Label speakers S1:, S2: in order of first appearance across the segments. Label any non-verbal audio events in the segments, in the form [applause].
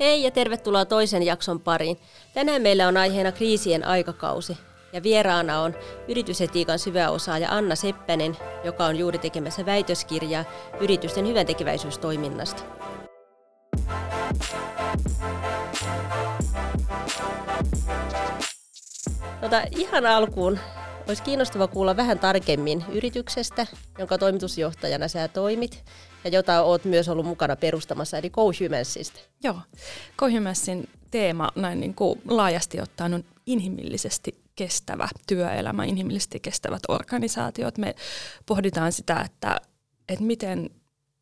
S1: Hei ja tervetuloa toisen jakson pariin. Tänään meillä on aiheena kriisien aikakausi. Ja vieraana on yritysetiikan syväosaaja Anna Seppänen, joka on juuri tekemässä väitöskirjaa yritysten hyväntekeväisyystoiminnasta. Tota, ihan alkuun olisi kiinnostava kuulla vähän tarkemmin yrityksestä, jonka toimitusjohtajana sä toimit ja jota olet myös ollut mukana perustamassa, eli GoHumansista.
S2: Joo, GoHumansin teema näin niin kuin laajasti ottaen on inhimillisesti kestävä työelämä, inhimillisesti kestävät organisaatiot. Me pohditaan sitä, että, että miten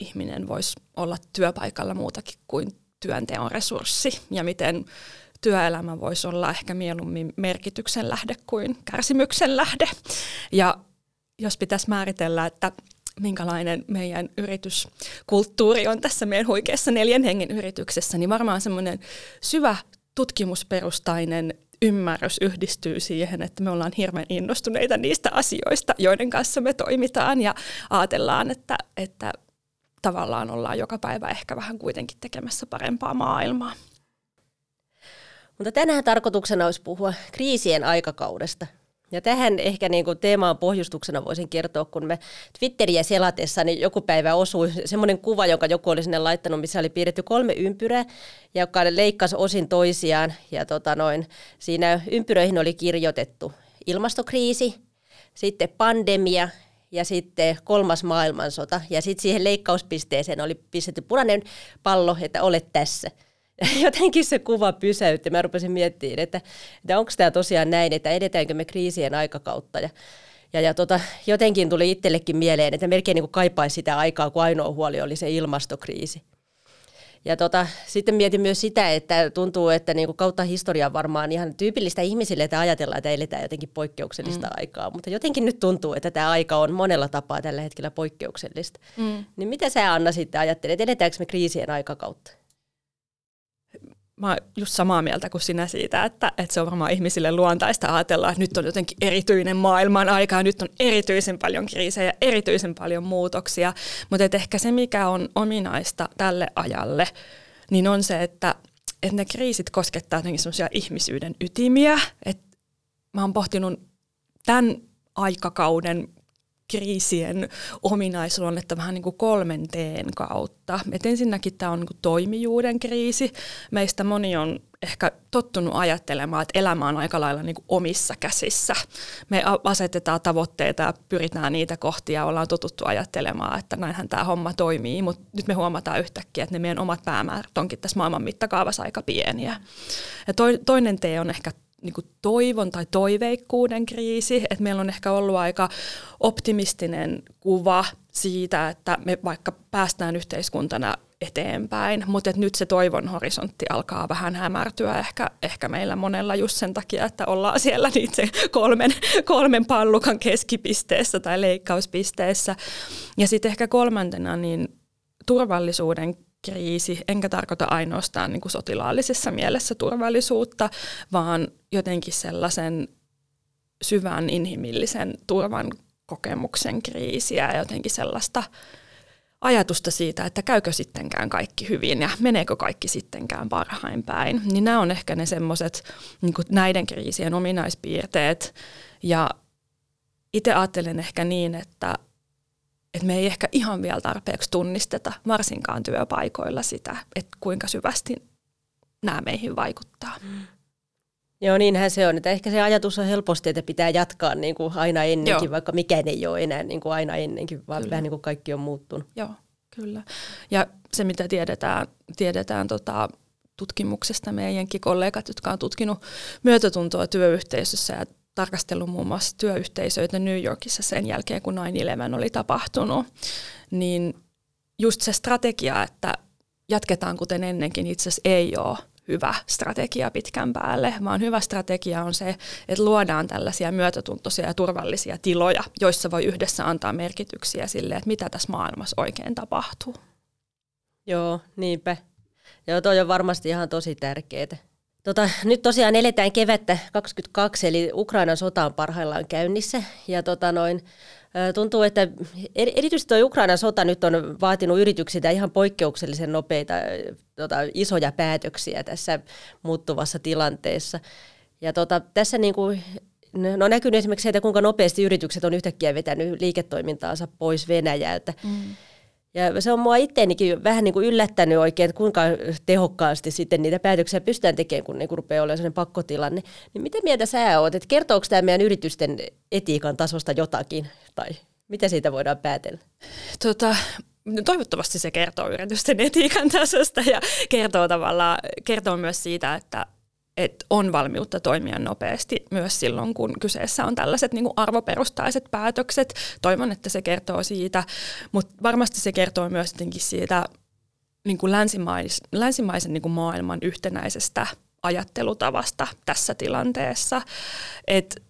S2: ihminen voisi olla työpaikalla muutakin kuin työnteon resurssi ja miten työelämä voisi olla ehkä mieluummin merkityksen lähde kuin kärsimyksen lähde. Ja jos pitäisi määritellä, että minkälainen meidän yrityskulttuuri on tässä meidän huikeassa neljän hengen yrityksessä, niin varmaan semmoinen syvä tutkimusperustainen ymmärrys yhdistyy siihen, että me ollaan hirveän innostuneita niistä asioista, joiden kanssa me toimitaan ja ajatellaan, että, että tavallaan ollaan joka päivä ehkä vähän kuitenkin tekemässä parempaa maailmaa.
S1: Mutta tänään tarkoituksena olisi puhua kriisien aikakaudesta. Ja tähän ehkä niin kuin teemaan pohjustuksena voisin kertoa, kun me Twitteriä selatessa, niin joku päivä osui semmoinen kuva, jonka joku oli sinne laittanut, missä oli piirretty kolme ympyrää, joka leikkasi osin toisiaan. Ja tota noin, siinä ympyröihin oli kirjoitettu ilmastokriisi, sitten pandemia ja sitten kolmas maailmansota. Ja sitten siihen leikkauspisteeseen oli pistetty punainen pallo, että olet tässä. [laughs] jotenkin se kuva pysäytti. Mä rupesin miettimään, että, että onko tämä tosiaan näin, että edetäänkö me kriisien aikakautta. Ja, ja, ja tota, jotenkin tuli itsellekin mieleen, että melkein niin kaipaisi sitä aikaa, kun ainoa huoli oli se ilmastokriisi. Ja tota, sitten mietin myös sitä, että tuntuu, että niin kuin kautta historiaa varmaan ihan tyypillistä ihmisille, että ajatellaan, että eletään jotenkin poikkeuksellista mm. aikaa. Mutta jotenkin nyt tuntuu, että tämä aika on monella tapaa tällä hetkellä poikkeuksellista. Mm. Niin mitä sä Anna sitten ajattelet, edetäänkö me kriisien aikakautta?
S2: Mä oon just samaa mieltä kuin sinä siitä, että, että se on varmaan ihmisille luontaista ajatella, että nyt on jotenkin erityinen maailman aika ja nyt on erityisen paljon kriisejä, erityisen paljon muutoksia. Mutta ehkä se, mikä on ominaista tälle ajalle, niin on se, että, että ne kriisit koskettaa jotenkin semmoisia ihmisyyden ytimiä. Et mä oon pohtinut tämän aikakauden kriisien ominaisluonnetta vähän niin kuin kolmen teen kautta. Et ensinnäkin tämä on niin kuin toimijuuden kriisi. Meistä moni on ehkä tottunut ajattelemaan, että elämä on aika lailla niin kuin omissa käsissä. Me asetetaan tavoitteita ja pyritään niitä kohti ja ollaan totuttu ajattelemaan, että näinhän tämä homma toimii, mutta nyt me huomataan yhtäkkiä, että ne meidän omat päämäärät onkin tässä maailman mittakaavassa aika pieniä. Ja toinen tee on ehkä niin kuin toivon tai toiveikkuuden kriisi, että meillä on ehkä ollut aika optimistinen kuva siitä, että me vaikka päästään yhteiskuntana eteenpäin, mutta että nyt se toivon horisontti alkaa vähän hämärtyä ehkä, ehkä meillä monella just sen takia, että ollaan siellä niitä kolmen, kolmen pallukan keskipisteessä tai leikkauspisteessä. Ja sitten ehkä kolmantena niin turvallisuuden kriisi, enkä tarkoita ainoastaan niin kuin sotilaallisessa mielessä turvallisuutta, vaan jotenkin sellaisen syvän inhimillisen turvan kokemuksen kriisiä ja jotenkin sellaista ajatusta siitä, että käykö sittenkään kaikki hyvin ja meneekö kaikki sittenkään parhain päin. Niin nämä on ehkä ne semmoiset niin näiden kriisien ominaispiirteet. Ja itse ajattelen ehkä niin, että että me ei ehkä ihan vielä tarpeeksi tunnisteta varsinkaan työpaikoilla sitä, että kuinka syvästi nämä meihin vaikuttaa. Mm.
S1: Joo, niinhän se on. Että ehkä se ajatus on helposti, että pitää jatkaa niin kuin aina ennenkin, Joo. vaikka mikään ei ole enää niin kuin aina ennenkin, vaan kyllä. vähän niin kuin kaikki on muuttunut.
S2: Joo, kyllä. Ja se, mitä tiedetään, tiedetään tota, tutkimuksesta meidänkin kollegat, jotka on tutkinut myötätuntoa työyhteisössä ja tarkastellut muun muassa työyhteisöitä New Yorkissa sen jälkeen, kun 9-11 oli tapahtunut, niin just se strategia, että jatketaan kuten ennenkin, itse asiassa ei ole hyvä strategia pitkän päälle, vaan hyvä strategia on se, että luodaan tällaisia myötätuntoisia ja turvallisia tiloja, joissa voi yhdessä antaa merkityksiä sille, että mitä tässä maailmassa oikein tapahtuu.
S1: Joo, niinpä. Joo, toi on varmasti ihan tosi tärkeää. Tota, nyt tosiaan eletään kevättä 22, eli Ukrainan sota on parhaillaan käynnissä. Ja tota noin, tuntuu, että erityisesti tuo Ukrainan sota nyt on vaatinut yrityksiltä ihan poikkeuksellisen nopeita tota, isoja päätöksiä tässä muuttuvassa tilanteessa. Ja tota, tässä niin kuin, no näkyy esimerkiksi se, että kuinka nopeasti yritykset on yhtäkkiä vetänyt liiketoimintaansa pois Venäjältä. Mm. Ja se on mua itteenikin vähän niin kuin yllättänyt oikein, että kuinka tehokkaasti sitten niitä päätöksiä pystytään tekemään, kun niin rupeaa olemaan sellainen pakkotilanne. Niin mitä mieltä sä oot, että kertooko tämä meidän yritysten etiikan tasosta jotakin, tai mitä siitä voidaan päätellä?
S2: Tota, toivottavasti se kertoo yritysten etiikan tasosta ja kertoo tavallaan, kertoo myös siitä, että että on valmiutta toimia nopeasti myös silloin, kun kyseessä on tällaiset niin kuin arvoperustaiset päätökset. Toivon, että se kertoo siitä, mutta varmasti se kertoo myös jotenkin siitä niin kuin länsimais, länsimaisen niin kuin maailman yhtenäisestä ajattelutavasta tässä tilanteessa. Et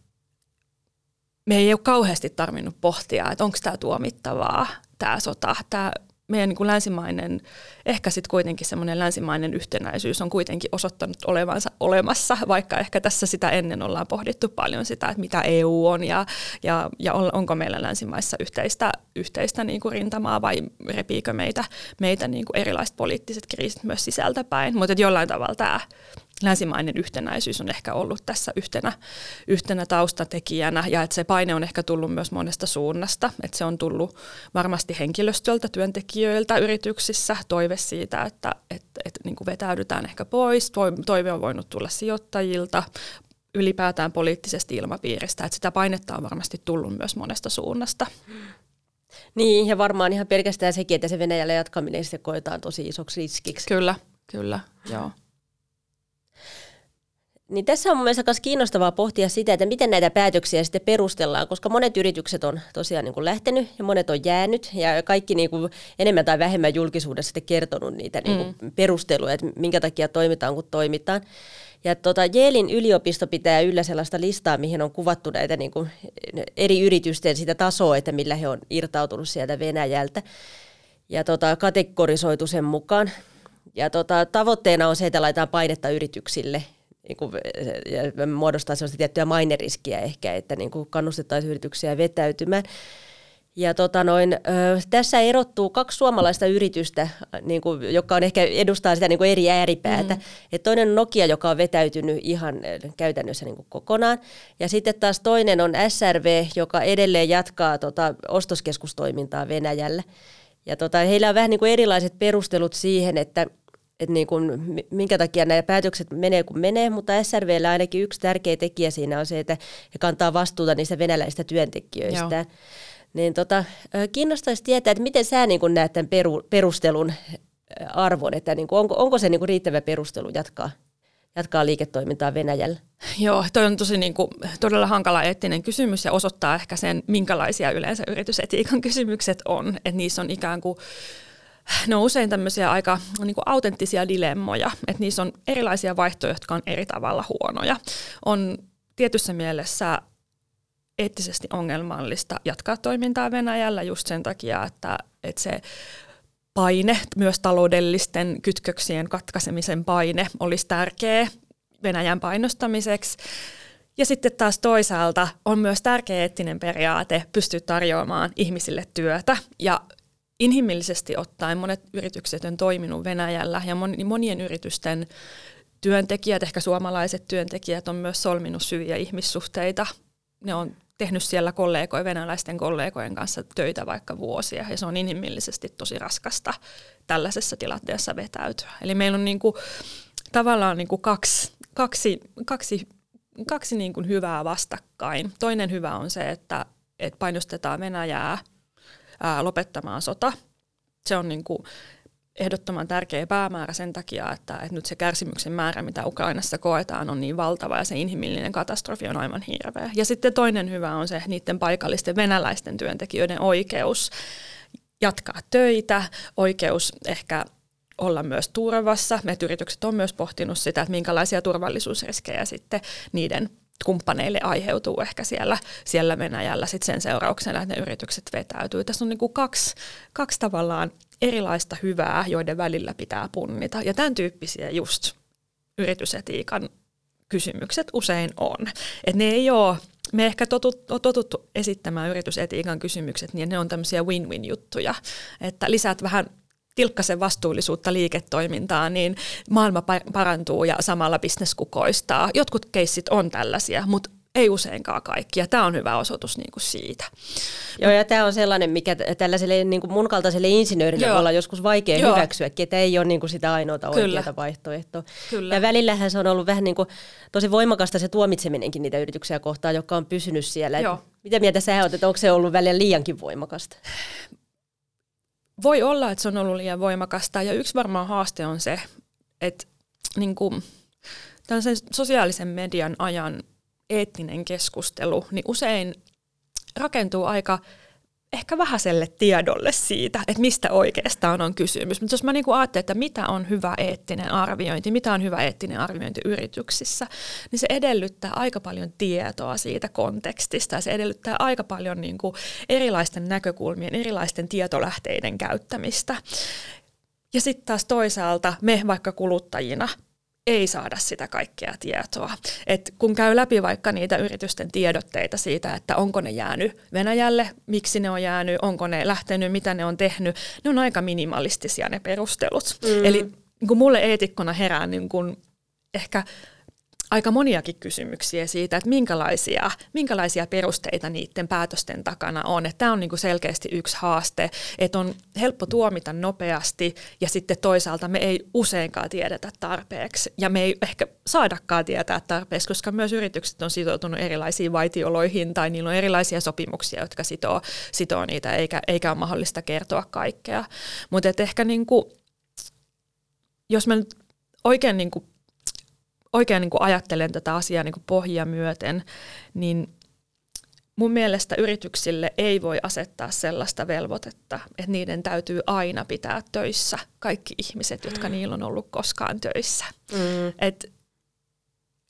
S2: me ei ole kauheasti tarvinnut pohtia, että onko tämä tuomittavaa, tämä sota, tämä meidän niin kuin länsimainen, ehkä sitten kuitenkin semmoinen länsimainen yhtenäisyys on kuitenkin osoittanut olevansa olemassa, vaikka ehkä tässä sitä ennen ollaan pohdittu paljon sitä, että mitä EU on ja, ja, ja onko meillä länsimaissa yhteistä, yhteistä niin kuin rintamaa vai repiikö meitä, meitä niin kuin erilaiset poliittiset kriisit myös sisältäpäin, mutta jollain tavalla tämä länsimainen yhtenäisyys on ehkä ollut tässä yhtenä, yhtenä taustatekijänä ja että se paine on ehkä tullut myös monesta suunnasta, että se on tullut varmasti henkilöstöltä, työntekijöiltä yrityksissä, toive siitä, että, että, että niin kuin vetäydytään ehkä pois, toive on voinut tulla sijoittajilta, ylipäätään poliittisesta ilmapiiristä, että sitä painetta on varmasti tullut myös monesta suunnasta.
S1: Niin, ja varmaan ihan pelkästään sekin, että se Venäjällä jatkaminen se koetaan tosi isoksi riskiksi.
S2: Kyllä, kyllä, joo.
S1: Niin tässä on mun mielestä myös kiinnostavaa pohtia sitä, että miten näitä päätöksiä sitten perustellaan, koska monet yritykset on tosiaan niin kuin lähtenyt ja monet on jäänyt ja kaikki niin kuin enemmän tai vähemmän julkisuudessa sitten kertonut niitä niin kuin mm. perusteluja, että minkä takia toimitaan kun toimitaan. Ja tota, Jeelin yliopisto pitää yllä sellaista listaa, mihin on kuvattu näitä niin kuin eri yritysten sitä tasoa, että millä he on irtautunut sieltä Venäjältä. Ja tota, kategorisoitu sen mukaan. Ja tota, tavoitteena on se, että laitetaan painetta yrityksille – niin kuin, ja muodostaa sellaista tiettyä maineriskiä ehkä, että niin kuin kannustettaisiin yrityksiä vetäytymään. Ja tota noin, tässä erottuu kaksi suomalaista yritystä, niin kuin, joka on ehkä edustaa sitä niin kuin eri ääripäätä. Mm. Et toinen on Nokia, joka on vetäytynyt ihan käytännössä niin kuin kokonaan. Ja sitten taas toinen on SRV, joka edelleen jatkaa tota, ostoskeskustoimintaa Venäjällä. Ja tota, heillä on vähän niin kuin erilaiset perustelut siihen, että – että niin kuin, minkä takia nämä päätökset menee kuin menee, mutta SRVllä ainakin yksi tärkeä tekijä siinä on se, että he kantaa vastuuta niistä venäläisistä työntekijöistä. Joo. Niin tota, kiinnostaisi tietää, että miten sä niin kuin näet tämän peru, perustelun arvon, että niin kuin, onko, onko se niin kuin riittävä perustelu jatkaa, jatkaa liiketoimintaa Venäjällä? [laughs]
S2: Joo, toi on tosi niin kuin, todella hankala eettinen kysymys ja osoittaa ehkä sen, minkälaisia yleensä yritysetiikan kysymykset on. Että niissä on ikään kuin ne on usein tämmöisiä aika niin kuin autenttisia dilemmoja, että niissä on erilaisia vaihtoehtoja, jotka on eri tavalla huonoja. On tietyssä mielessä eettisesti ongelmallista jatkaa toimintaa Venäjällä just sen takia, että, että se paine, myös taloudellisten kytköksien katkaisemisen paine olisi tärkeä Venäjän painostamiseksi. Ja sitten taas toisaalta on myös tärkeä eettinen periaate pystyä tarjoamaan ihmisille työtä ja inhimillisesti ottaen monet yritykset on toiminut Venäjällä ja monien yritysten työntekijät, ehkä suomalaiset työntekijät on myös solminut syviä ihmissuhteita. Ne on tehnyt siellä kollegojen, venäläisten kollegojen kanssa töitä vaikka vuosia ja se on inhimillisesti tosi raskasta tällaisessa tilanteessa vetäytyä. Eli meillä on niin kuin, tavallaan niin kuin kaksi, kaksi, kaksi, kaksi niin kuin hyvää vastakkain. Toinen hyvä on se, että, että painostetaan Venäjää – ää, lopettamaan sota. Se on niin kuin ehdottoman tärkeä päämäärä sen takia, että, että nyt se kärsimyksen määrä, mitä Ukrainassa koetaan, on niin valtava ja se inhimillinen katastrofi on aivan hirveä. Ja sitten toinen hyvä on se niiden paikallisten venäläisten työntekijöiden oikeus jatkaa töitä, oikeus ehkä olla myös turvassa. Meidän yritykset on myös pohtinut sitä, että minkälaisia turvallisuusriskejä sitten niiden kumppaneille aiheutuu ehkä siellä, siellä Venäjällä sit sen seurauksena, että ne yritykset vetäytyy. Tässä on niin kuin kaksi, kaksi tavallaan erilaista hyvää, joiden välillä pitää punnita. Ja tämän tyyppisiä just yritysetiikan kysymykset usein on. Et ne ei ole, me ehkä totut, on totuttu esittämään yritysetiikan kysymykset, niin ne on tämmöisiä win-win juttuja, että lisäät vähän tilkkasen vastuullisuutta liiketoimintaan, niin maailma parantuu ja samalla bisnes kukoistaa. Jotkut keissit on tällaisia, mutta ei useinkaan kaikki, ja tämä on hyvä osoitus niin kuin siitä.
S1: Joo, ja tämä on sellainen, mikä tällaiselle niin kuin mun kaltaiselle insinöörille Joo. voi olla joskus vaikea Joo. hyväksyä, että ei ole niin kuin sitä ainoata Kyllä. oikeaa vaihtoehtoa. Kyllä. Ja välillähän se on ollut vähän niin kuin, tosi voimakasta se tuomitseminenkin niitä yrityksiä kohtaan, jotka on pysynyt siellä. Joo. Mitä mieltä sä olet, että onko se ollut välillä liiankin voimakasta?
S2: Voi olla, että se on ollut liian voimakasta, ja yksi varmaan haaste on se, että niin kuin, tällaisen sosiaalisen median ajan eettinen keskustelu, niin usein rakentuu aika ehkä vähäiselle tiedolle siitä, että mistä oikeastaan on kysymys. Mutta jos mä niin ajattelen, että mitä on hyvä eettinen arviointi, mitä on hyvä eettinen arviointi yrityksissä, niin se edellyttää aika paljon tietoa siitä kontekstista ja se edellyttää aika paljon niin kuin erilaisten näkökulmien, erilaisten tietolähteiden käyttämistä. Ja sitten taas toisaalta me vaikka kuluttajina ei saada sitä kaikkea tietoa. Et kun käy läpi vaikka niitä yritysten tiedotteita siitä, että onko ne jäänyt Venäjälle, miksi ne on jäänyt, onko ne lähtenyt, mitä ne on tehnyt, ne on aika minimalistisia ne perustelut. Mm. Eli niin kun mulle eetikkona herää niin kun ehkä aika moniakin kysymyksiä siitä, että minkälaisia, minkälaisia perusteita niiden päätösten takana on. Että tämä on niin selkeästi yksi haaste, että on helppo tuomita nopeasti ja sitten toisaalta me ei useinkaan tiedetä tarpeeksi ja me ei ehkä saadakaan tietää tarpeeksi, koska myös yritykset on sitoutunut erilaisiin vaitioloihin tai niillä on erilaisia sopimuksia, jotka sitoo, sitoo niitä eikä, eikä ole mahdollista kertoa kaikkea. Mutta ehkä niin kuin, jos mä nyt oikein niin kuin oikein niin kuin ajattelen tätä asiaa niin kuin pohjia myöten, niin mun mielestä yrityksille ei voi asettaa sellaista velvoitetta, että niiden täytyy aina pitää töissä kaikki ihmiset, jotka mm. niillä on ollut koskaan töissä. Mm. Et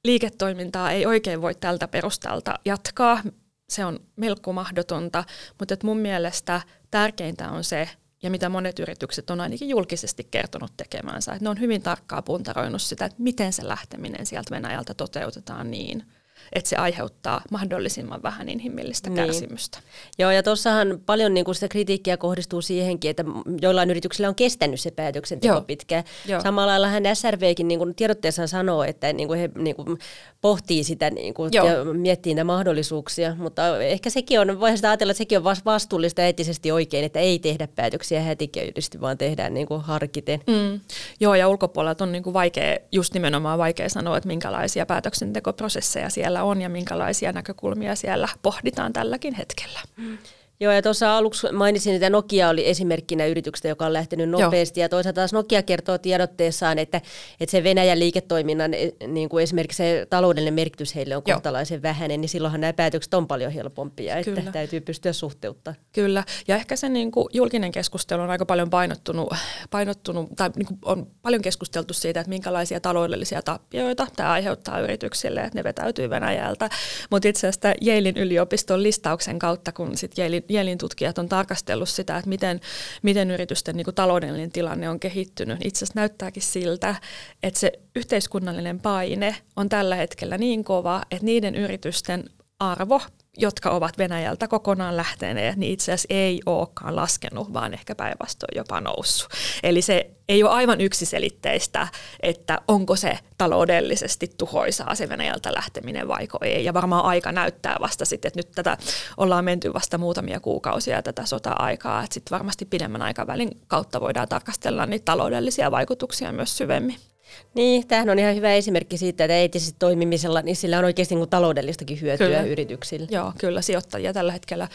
S2: liiketoimintaa ei oikein voi tältä perustalta jatkaa. Se on melko mahdotonta, mutta et mun mielestä tärkeintä on se, ja mitä monet yritykset on ainakin julkisesti kertonut tekemänsä. Että ne on hyvin tarkkaa puntaroinut sitä, että miten se lähteminen sieltä Venäjältä toteutetaan niin, että se aiheuttaa mahdollisimman vähän inhimillistä niin. kärsimystä.
S1: Joo, ja tuossahan paljon niin kuin sitä kritiikkiä kohdistuu siihenkin, että joillain yrityksillä on kestänyt se päätöksenteko Joo. pitkään. Joo. Samalla lailla hän SRVkin niin kuin tiedotteessaan sanoo, että niin kuin he niin kuin pohtii sitä niin kuin, ja miettii niitä mahdollisuuksia, mutta ehkä sekin on, voihan sitä ajatella, että sekin on vastuullista ja eettisesti oikein, että ei tehdä päätöksiä hätiköidysti, vaan tehdään niin kuin harkiten. Mm.
S2: Joo, ja ulkopuolelta on niin kuin vaikea, just nimenomaan vaikea sanoa, että minkälaisia päätöksentekoprosesseja siellä on ja minkälaisia näkökulmia siellä pohditaan tälläkin hetkellä. Mm.
S1: Joo, ja tuossa aluksi mainitsin, että Nokia oli esimerkkinä yrityksestä, joka on lähtenyt nopeasti. Joo. Ja toisaalta taas Nokia kertoo tiedotteessaan, että, että se Venäjän liiketoiminnan e, niin kuin esimerkiksi se taloudellinen merkitys heille on kohtalaisen Joo. vähäinen, niin silloinhan nämä päätökset on paljon helpompia, että Kyllä. täytyy pystyä suhteuttaa.
S2: Kyllä, ja ehkä se niin kuin julkinen keskustelu on aika paljon painottunut, painottunut tai niin kuin on paljon keskusteltu siitä, että minkälaisia taloudellisia tappioita tämä aiheuttaa yrityksille, että ne vetäytyy Venäjältä. Mutta itse asiassa Jeilin yliopiston listauksen kautta, kun sitten Jelin tutkijat on tarkastellut sitä, että miten, miten yritysten niin kuin taloudellinen tilanne on kehittynyt. Itse asiassa näyttääkin siltä, että se yhteiskunnallinen paine on tällä hetkellä niin kova, että niiden yritysten arvo jotka ovat Venäjältä kokonaan lähteneet, niin itse asiassa ei olekaan laskenut, vaan ehkä päinvastoin jopa noussut. Eli se ei ole aivan yksiselitteistä, että onko se taloudellisesti tuhoisaa se Venäjältä lähteminen vaiko ei. Ja varmaan aika näyttää vasta sitten, että nyt tätä ollaan menty vasta muutamia kuukausia tätä sota-aikaa, että sitten varmasti pidemmän aikavälin kautta voidaan tarkastella niitä taloudellisia vaikutuksia myös syvemmin.
S1: Niin, tämähän on ihan hyvä esimerkki siitä, että eettisesti toimimisella niin sillä on oikeasti niin taloudellistakin hyötyä kyllä. yrityksille.
S2: Joo, kyllä sijoittajia tällä hetkellä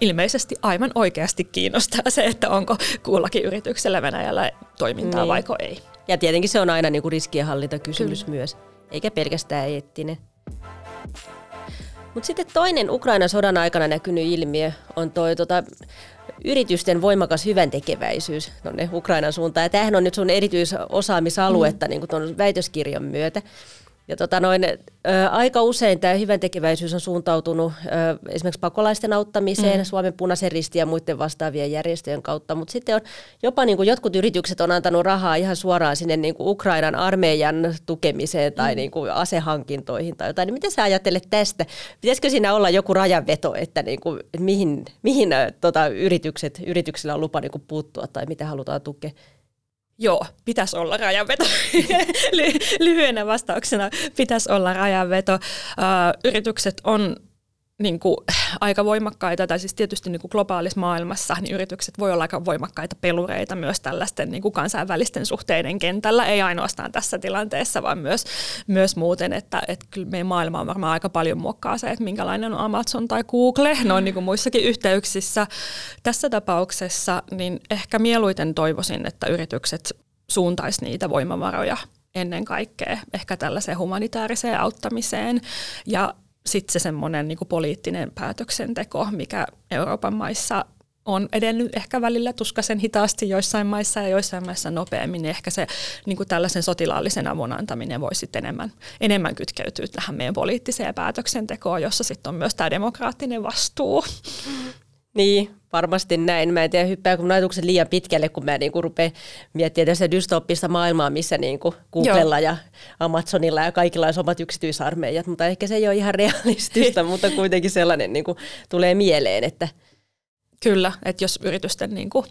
S2: ilmeisesti aivan oikeasti kiinnostaa se, että onko kullakin yrityksellä Venäjällä toimintaa niin. vaiko ei.
S1: Ja tietenkin se on aina niin kuin riskienhallintakysymys Kyllä. myös, eikä pelkästään eettinen. Mutta sitten toinen Ukrainan sodan aikana näkynyt ilmiö on toi tota, yritysten voimakas hyvän tekeväisyys tuonne Ukrainan suuntaan. Ja tämähän on nyt sun erityisosaamisaluetta mm. niin tuon väitöskirjan myötä. Ja tota noin, ö, aika usein tämä hyvän tekeväisyys on suuntautunut ö, esimerkiksi pakolaisten auttamiseen, mm. Suomen punaisen ristin ja muiden vastaavien järjestöjen kautta, mutta sitten on jopa niin kuin jotkut yritykset on antanut rahaa ihan suoraan sinne niin kuin Ukrainan armeijan tukemiseen tai mm. niin kuin asehankintoihin tai jotain. Niin miten sä ajattelet tästä? Pitäisikö siinä olla joku rajanveto, että, niin kuin, mihin, mihin tota, yritykset, yrityksillä on lupa niin kuin puuttua tai mitä halutaan tukea?
S2: Joo, pitäisi olla rajanveto. [laughs] Lyhyenä vastauksena pitäisi olla rajanveto. Yritykset on niin kuin, aika voimakkaita, tai siis tietysti niin kuin globaalissa maailmassa, niin yritykset voi olla aika voimakkaita pelureita myös tällaisten niin kuin kansainvälisten suhteiden kentällä, ei ainoastaan tässä tilanteessa, vaan myös, myös muuten, että, että kyllä meidän maailma on varmaan aika paljon muokkaa se, että minkälainen on Amazon tai Google, ne on niin kuin muissakin yhteyksissä. Tässä tapauksessa niin ehkä mieluiten toivoisin, että yritykset suuntaisi niitä voimavaroja ennen kaikkea ehkä tällaiseen humanitaariseen auttamiseen. Ja sitten se semmoinen niin poliittinen päätöksenteko, mikä Euroopan maissa on edennyt ehkä välillä tuskaisen hitaasti joissain maissa ja joissain maissa nopeammin, niin ehkä se niin kuin tällaisen sotilaallisen avun antaminen voisi sitten enemmän, enemmän kytkeytyä tähän meidän poliittiseen päätöksentekoon, jossa sitten on myös tämä demokraattinen vastuu.
S1: Niin, varmasti näin. Mä en tiedä, hyppääkö mun ajatukset liian pitkälle, kun mä niinku rupean miettimään tässä dystopista maailmaa, missä niinku Googlella Joo. ja Amazonilla ja kaikilla olisi omat yksityisarmeijat, mutta ehkä se ei ole ihan [laughs] realistista, mutta kuitenkin sellainen niinku tulee mieleen, että
S2: Kyllä, että jos yritysten, niin kuin,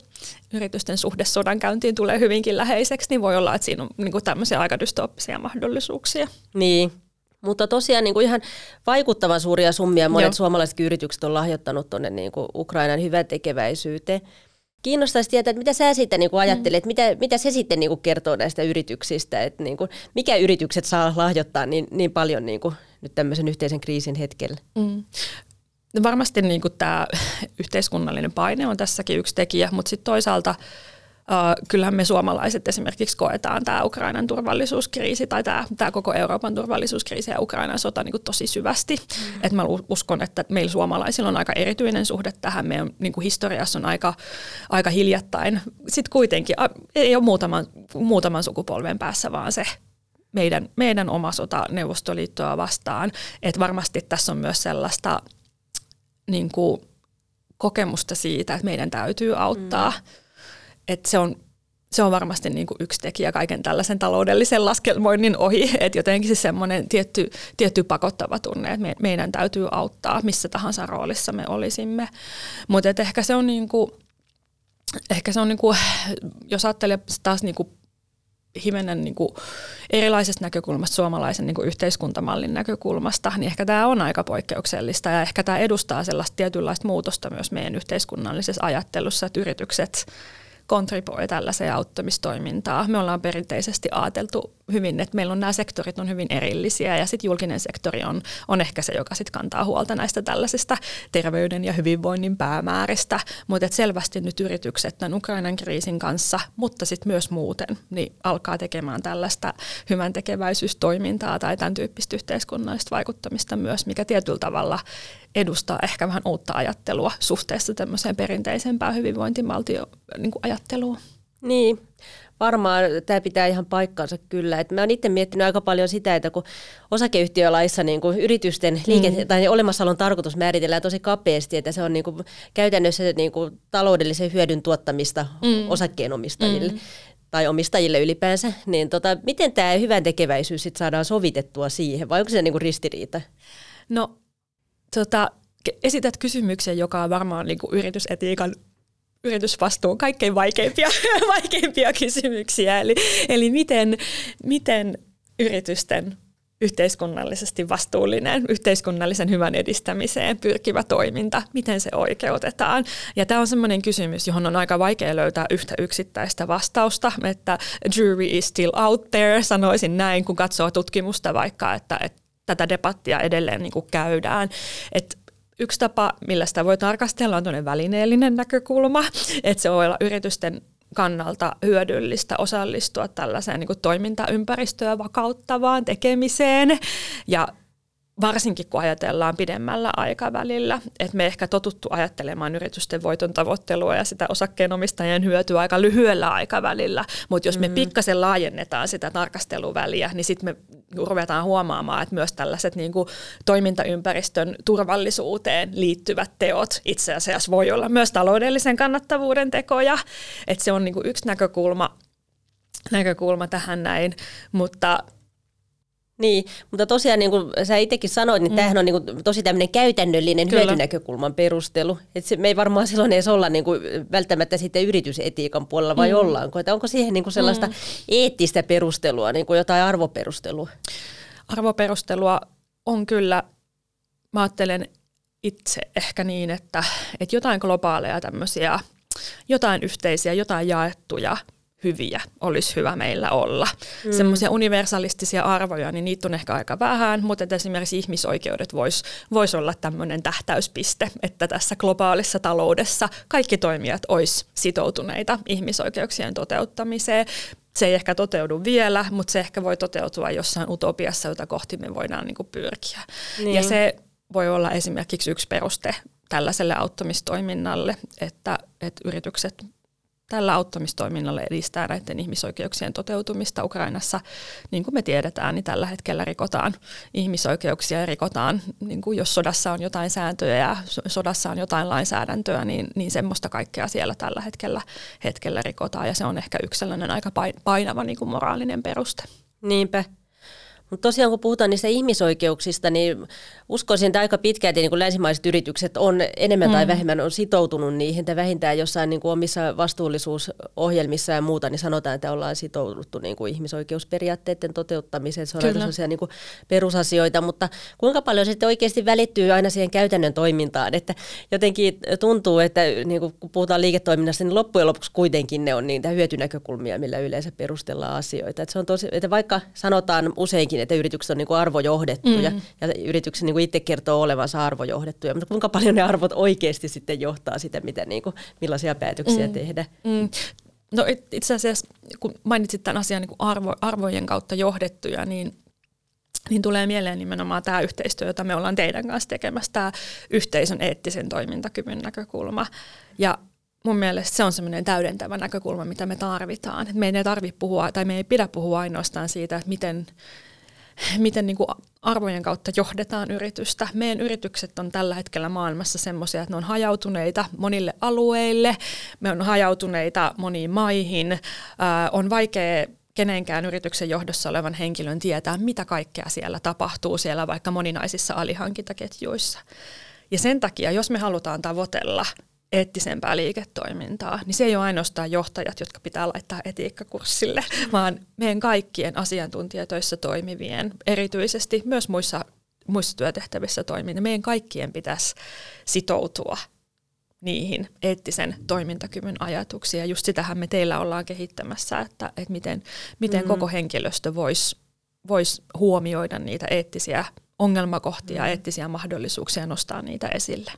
S2: yritysten suhde sodankäyntiin tulee hyvinkin läheiseksi, niin voi olla, että siinä on niin kuin tämmöisiä aika dystooppisia mahdollisuuksia.
S1: Niin, mutta tosiaan niin kuin ihan vaikuttavan suuria summia monet Joo. suomalaiset yritykset on lahjoittanut tuonne niin kuin Ukrainan hyvän tekeväisyyteen. Kiinnostaisi tietää, että mitä sä sitten niin kuin ajattelet, mm. mitä, mitä se sitten niin kuin kertoo näistä yrityksistä, että niin kuin, mikä yritykset saa lahjoittaa niin, niin paljon niin kuin nyt tämmöisen yhteisen kriisin hetkellä? Mm.
S2: No varmasti niin kuin tämä yhteiskunnallinen paine on tässäkin yksi tekijä, mutta sitten toisaalta – kyllähän me suomalaiset esimerkiksi koetaan tämä Ukrainan turvallisuuskriisi tai tämä, tämä koko Euroopan turvallisuuskriisi ja Ukrainan sota niin kuin tosi syvästi. Mm. Et mä uskon, että meillä suomalaisilla on aika erityinen suhde tähän. Meidän niin kuin historiassa on aika, aika hiljattain. Sitten kuitenkin ei ole muutaman, muutaman sukupolven päässä, vaan se meidän, meidän oma sota Neuvostoliittoa vastaan. Et varmasti tässä on myös sellaista niin kuin, kokemusta siitä, että meidän täytyy auttaa. Mm että se on se on varmasti niin kuin yksi tekijä kaiken tällaisen taloudellisen laskelmoinnin ohi, [laughs] että jotenkin se semmoinen tietty, tietty pakottava tunne, että me, meidän täytyy auttaa missä tahansa roolissa me olisimme. Mutta ehkä se on niin kuin, ehkä se on niin kuin, jos ajattelee taas niin kuin hivenen niin kuin erilaisesta näkökulmasta, suomalaisen niin kuin yhteiskuntamallin näkökulmasta, niin ehkä tämä on aika poikkeuksellista ja ehkä tämä edustaa sellaista tietynlaista muutosta myös meidän yhteiskunnallisessa ajattelussa, että yritykset kontriboi tällaiseen auttamistoimintaan. Me ollaan perinteisesti ajateltu hyvin, että meillä on nämä sektorit on hyvin erillisiä ja sitten julkinen sektori on, on ehkä se, joka sitten kantaa huolta näistä tällaisista terveyden ja hyvinvoinnin päämääristä, mutta selvästi nyt yritykset tämän Ukrainan kriisin kanssa, mutta sitten myös muuten, niin alkaa tekemään tällaista hyvän tekeväisyystoimintaa tai tämän tyyppistä yhteiskunnallista vaikuttamista myös, mikä tietyllä tavalla edustaa ehkä vähän uutta ajattelua suhteessa tämmöiseen perinteisempään hyvinvointivaltio-ajatteluun.
S1: Niin, varmaan tämä pitää ihan paikkansa kyllä. Et mä oon itse miettinyt aika paljon sitä, että kun osakeyhtiölaissa niin kun yritysten liike- mm. tai olemassaolon tarkoitus määritellään tosi kapeasti, että se on niin kun käytännössä niin kun taloudellisen hyödyn tuottamista mm. osakkeenomistajille. Mm tai omistajille ylipäänsä, niin tota, miten tämä hyvän tekeväisyys sit saadaan sovitettua siihen, vai onko se niinku ristiriita?
S2: No, tota, esität kysymyksen, joka on varmaan niinku yritysetiikan yritysvastuun kaikkein vaikeimpia, [laughs] vaikeimpia kysymyksiä. Eli, eli miten, miten yritysten yhteiskunnallisesti vastuullinen, yhteiskunnallisen hyvän edistämiseen pyrkivä toiminta, miten se oikeutetaan. Ja tämä on sellainen kysymys, johon on aika vaikea löytää yhtä yksittäistä vastausta, että jury is still out there, sanoisin näin, kun katsoo tutkimusta vaikka, että, että debattia edelleen niin kuin käydään. Että Yksi tapa, millä sitä voi tarkastella, on välineellinen näkökulma, että se voi olla yritysten kannalta hyödyllistä osallistua tällaiseen niin kuin toimintaympäristöä vakauttavaan tekemiseen ja varsinkin kun ajatellaan pidemmällä aikavälillä, että me ehkä totuttu ajattelemaan yritysten voiton tavoittelua ja sitä osakkeenomistajien hyötyä aika lyhyellä aikavälillä, mutta jos me mm. pikkasen laajennetaan sitä tarkasteluväliä, niin sitten me ruvetaan huomaamaan, että myös tällaiset niin kuin toimintaympäristön turvallisuuteen liittyvät teot itse asiassa voi olla myös taloudellisen kannattavuuden tekoja. Että se on niin kuin yksi näkökulma, näkökulma tähän näin, mutta
S1: niin, mutta tosiaan niin kuin sä itsekin sanoit, niin mm. tämähän on niin kuin tosi tämmöinen käytännöllinen Kyllä. hyötynäkökulman perustelu. Et se, me ei varmaan silloin edes olla niin kuin välttämättä sitten yritysetiikan puolella, vai mm. ollaanko? Että onko siihen niin kuin sellaista mm. eettistä perustelua, niin kuin jotain arvoperustelua?
S2: Arvoperustelua on kyllä, mä ajattelen itse ehkä niin, että, että jotain globaaleja tämmöisiä, jotain yhteisiä, jotain jaettuja – hyviä olisi hyvä meillä olla. Mm. Semmoisia universalistisia arvoja, niin niitä on ehkä aika vähän, mutta esimerkiksi ihmisoikeudet voisi vois olla tämmöinen tähtäyspiste, että tässä globaalissa taloudessa kaikki toimijat olisi sitoutuneita ihmisoikeuksien toteuttamiseen. Se ei ehkä toteudu vielä, mutta se ehkä voi toteutua jossain utopiassa, jota kohti me voidaan niin kuin pyrkiä. Niin. Ja se voi olla esimerkiksi yksi peruste tällaiselle auttamistoiminnalle, että, että yritykset tällä auttamistoiminnalla edistää näiden ihmisoikeuksien toteutumista Ukrainassa. Niin kuin me tiedetään, niin tällä hetkellä rikotaan ihmisoikeuksia ja rikotaan, niin kuin jos sodassa on jotain sääntöjä ja sodassa on jotain lainsäädäntöä, niin, niin semmoista kaikkea siellä tällä hetkellä, hetkellä rikotaan ja se on ehkä yksi sellainen aika painava niin kuin moraalinen peruste.
S1: Niinpä. Mutta tosiaan kun puhutaan niistä ihmisoikeuksista, niin uskoisin, että aika pitkälti niin kuin länsimaiset yritykset on enemmän mm. tai vähemmän on sitoutunut niihin, että vähintään jossain niin kuin omissa vastuullisuusohjelmissa ja muuta, niin sanotaan, että ollaan sitouduttu niin kuin ihmisoikeusperiaatteiden toteuttamiseen. Se on aika sellaisia niin kuin perusasioita, mutta kuinka paljon sitten oikeasti välittyy aina siihen käytännön toimintaan, että jotenkin tuntuu, että niin kuin kun puhutaan liiketoiminnasta, niin loppujen lopuksi kuitenkin ne on niitä hyötynäkökulmia, millä yleensä perustellaan asioita. Että se on tosi, että vaikka sanotaan useinkin, että yritykset on niin kuin arvojohdettuja mm. ja yrityksen niin kuin itse kertoo olevansa arvojohdettuja, mutta kuinka paljon ne arvot oikeasti sitten johtaa sitä, miten, niin kuin, millaisia päätöksiä mm. tehdä? Mm.
S2: No itse asiassa, kun mainitsit tämän asian niin kuin arvo, arvojen kautta johdettuja, niin niin tulee mieleen nimenomaan tämä yhteistyö, jota me ollaan teidän kanssa tekemässä, tämä yhteisön eettisen toimintakyvyn näkökulma. Ja mun mielestä se on semmoinen täydentävä näkökulma, mitä me tarvitaan. Me ei tarvitse puhua, tai me ei pidä puhua ainoastaan siitä, että miten miten niin kuin arvojen kautta johdetaan yritystä. Meidän yritykset on tällä hetkellä maailmassa semmoisia, että ne on hajautuneita monille alueille, me on hajautuneita moniin maihin, äh, on vaikea kenenkään yrityksen johdossa olevan henkilön tietää, mitä kaikkea siellä tapahtuu siellä vaikka moninaisissa alihankintaketjuissa. Ja sen takia, jos me halutaan tavoitella eettisempää liiketoimintaa, niin se ei ole ainoastaan johtajat, jotka pitää laittaa etiikkakurssille, vaan meidän kaikkien asiantuntijatöissä toimivien, erityisesti myös muissa, muissa työtehtävissä toimivien, meidän kaikkien pitäisi sitoutua niihin eettisen toimintakyvyn ajatuksiin. Ja just sitähän me teillä ollaan kehittämässä, että, että miten, miten mm. koko henkilöstö voisi vois huomioida niitä eettisiä ongelmakohtia, mm. eettisiä mahdollisuuksia ja nostaa niitä esille.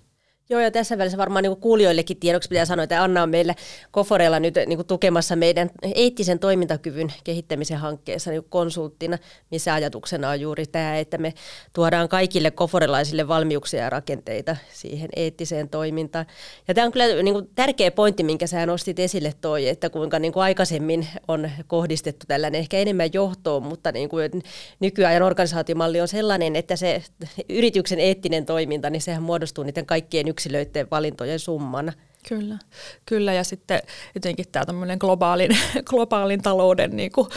S1: Joo, ja tässä välissä varmaan niin kuulijoillekin tiedoksi pitää sanoa, että Anna on meille Koforella nyt niin kuin tukemassa meidän eettisen toimintakyvyn kehittämisen hankkeessa niin konsulttina, missä ajatuksena on juuri tämä, että me tuodaan kaikille koforelaisille valmiuksia ja rakenteita siihen eettiseen toimintaan. Ja tämä on kyllä niin kuin tärkeä pointti, minkä sä nostit esille toi, että kuinka niin kuin aikaisemmin on kohdistettu tällainen ehkä enemmän johtoon, mutta niin kuin nykyajan organisaatiomalli on sellainen, että se yrityksen eettinen toiminta, niin sehän muodostuu niiden kaikkien yksilöiden valintojen summana.
S2: Kyllä, kyllä ja sitten jotenkin tämä globaalin, [laughs] globaalin talouden niin kuin,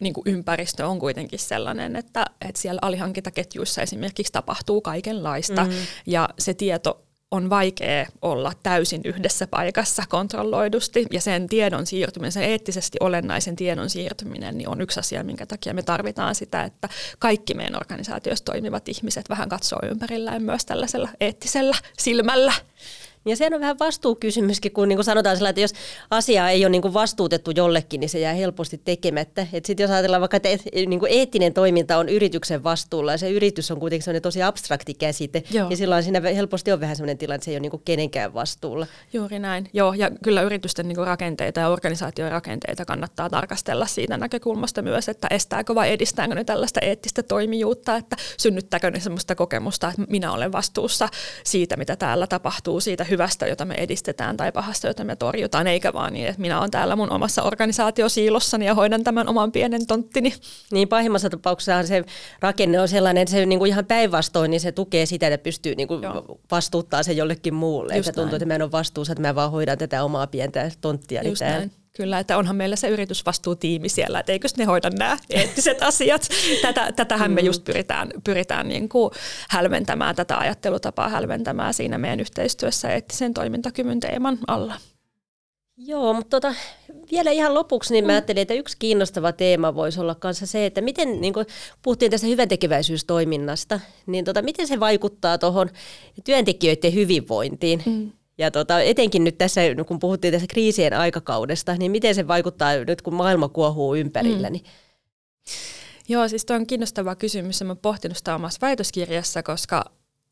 S2: niin kuin ympäristö on kuitenkin sellainen, että, että siellä alihankintaketjuissa esimerkiksi tapahtuu kaikenlaista mm. ja se tieto on vaikea olla täysin yhdessä paikassa kontrolloidusti ja sen tiedon siirtyminen, sen eettisesti olennaisen tiedon siirtyminen niin on yksi asia, minkä takia me tarvitaan sitä, että kaikki meidän organisaatiossa toimivat ihmiset vähän katsoo ympärillään myös tällaisella eettisellä silmällä.
S1: Ja se on vähän vastuukysymyskin, kun niin kuin sanotaan sillä, että jos asia ei ole niin kuin vastuutettu jollekin, niin se jää helposti tekemättä. Sitten jos ajatellaan vaikka, että niin kuin eettinen toiminta on yrityksen vastuulla ja se yritys on kuitenkin sellainen tosi abstrakti käsite, Joo. niin silloin siinä helposti on vähän sellainen tilanne, että se ei ole niin kuin kenenkään vastuulla.
S2: Juuri näin. Joo, ja kyllä yritysten niin kuin rakenteita ja organisaation rakenteita kannattaa tarkastella siitä näkökulmasta myös, että estääkö vai edistääkö ne tällaista eettistä toimijuutta, että synnyttääkö ne sellaista kokemusta, että minä olen vastuussa siitä, mitä täällä tapahtuu, siitä hyvästä, jota me edistetään tai pahasta, jota me torjutaan, eikä vaan niin, että minä olen täällä mun omassa organisaatiosiilossani ja hoidan tämän oman pienen tonttini.
S1: Niin pahimmassa tapauksessa se rakenne on sellainen, että se niin kuin ihan päinvastoin, niin se tukee sitä, että pystyy niin kuin vastuuttaa se jollekin muulle. Just että tuntuu, että mä en ole vastuussa, että mä vaan hoidan tätä omaa pientä tonttia.
S2: Just näin. Kyllä, että onhan meillä se yritysvastuutiimi siellä, että eikös ne hoida nämä eettiset asiat. Tätä, tätähän me mm. just pyritään, pyritään niin kuin hälventämään, tätä ajattelutapaa hälventämään siinä meidän yhteistyössä eettisen toimintakyvyn teeman alla.
S1: Joo, mutta tota, vielä ihan lopuksi niin mä mm. ajattelin, että yksi kiinnostava teema voisi olla kanssa se, että miten, niin kuin puhuttiin tästä hyväntekeväisyystoiminnasta, niin tota, miten se vaikuttaa tuohon työntekijöiden hyvinvointiin. Mm. Ja tota, etenkin nyt tässä, kun puhuttiin tässä kriisien aikakaudesta, niin miten se vaikuttaa nyt, kun maailma kuohuu ympärillä? Mm. Niin...
S2: Joo, siis tuo on kiinnostava kysymys. Mä pohtinut sitä omassa väitöskirjassa, koska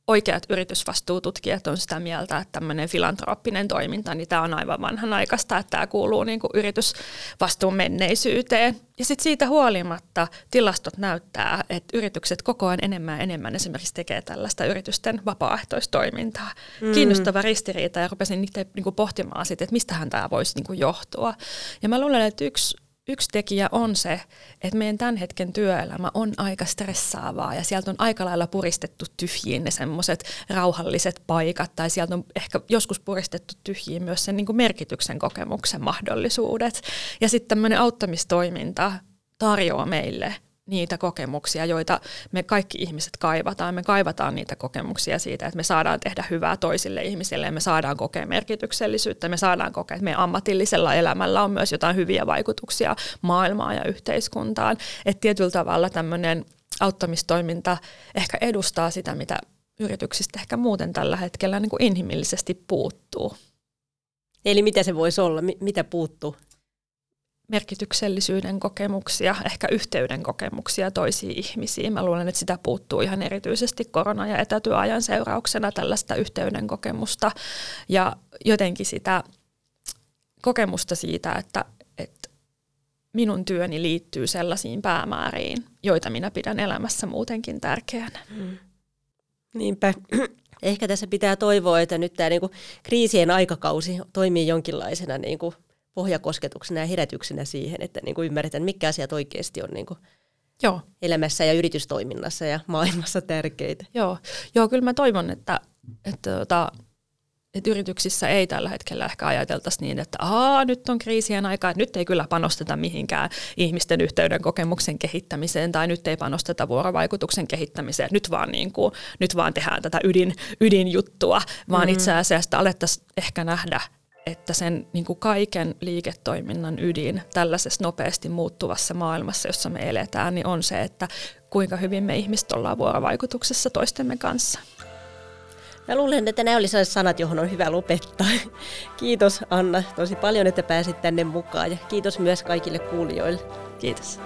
S2: oikeat yritysvastuututkijat on sitä mieltä, että tämmöinen filantrooppinen toiminta, niin tämä on aivan vanhanaikaista, että tämä kuuluu niin kuin yritysvastuun menneisyyteen. Ja sitten siitä huolimatta tilastot näyttää, että yritykset koko ajan enemmän ja enemmän esimerkiksi tekee tällaista yritysten vapaaehtoistoimintaa. Mm. Kiinnostava ristiriita ja rupesin niitä niin kuin pohtimaan sitten, että mistähän tämä voisi niin kuin johtua. Ja mä luulen, että yksi yksi tekijä on se, että meidän tämän hetken työelämä on aika stressaavaa ja sieltä on aika lailla puristettu tyhjiin ne semmoiset rauhalliset paikat tai sieltä on ehkä joskus puristettu tyhjiin myös sen niin kuin merkityksen kokemuksen mahdollisuudet. Ja sitten tämmöinen auttamistoiminta tarjoaa meille niitä kokemuksia, joita me kaikki ihmiset kaivataan. Me kaivataan niitä kokemuksia siitä, että me saadaan tehdä hyvää toisille ihmisille me saadaan kokea merkityksellisyyttä. Me saadaan kokea, että meidän ammatillisella elämällä on myös jotain hyviä vaikutuksia maailmaan ja yhteiskuntaan. Että tietyllä tavalla tämmöinen auttamistoiminta ehkä edustaa sitä, mitä yrityksistä ehkä muuten tällä hetkellä niin kuin inhimillisesti puuttuu.
S1: Eli mitä se voisi olla? Mitä puuttuu?
S2: Merkityksellisyyden kokemuksia, ehkä yhteyden kokemuksia toisiin ihmisiin. Mä luulen, että sitä puuttuu ihan erityisesti korona- ja etätyöajan seurauksena tällaista yhteyden kokemusta ja jotenkin sitä kokemusta siitä, että, että minun työni liittyy sellaisiin päämääriin, joita minä pidän elämässä muutenkin tärkeänä. Mm.
S1: Niinpä. Ehkä tässä pitää toivoa, että nyt tämä niinku kriisien aikakausi toimii jonkinlaisena niinku pohjakosketuksena ja herätyksenä siihen, että niin kuin ymmärretään, mitkä asiat oikeasti on niin kuin Joo. elämässä ja yritystoiminnassa ja maailmassa tärkeitä.
S2: Joo, Joo kyllä mä toivon, että, että, että, että yrityksissä ei tällä hetkellä ehkä ajateltaisi niin, että Aa, nyt on kriisien aika, että nyt ei kyllä panosteta mihinkään ihmisten yhteyden kokemuksen kehittämiseen tai nyt ei panosteta vuorovaikutuksen kehittämiseen, nyt vaan, niin kuin, nyt vaan tehdään tätä ydin, ydinjuttua, vaan mm. itse asiassa alettaisiin ehkä nähdä että sen niin kuin kaiken liiketoiminnan ydin tällaisessa nopeasti muuttuvassa maailmassa, jossa me eletään, niin on se, että kuinka hyvin me ihmiset ollaan vuorovaikutuksessa toistemme kanssa.
S1: Mä luulen, että nämä olisivat sanat, johon on hyvä lopettaa. [laughs] Kiitos Anna tosi paljon, että pääsit tänne mukaan ja kiitos myös kaikille kuulijoille.
S2: Kiitos.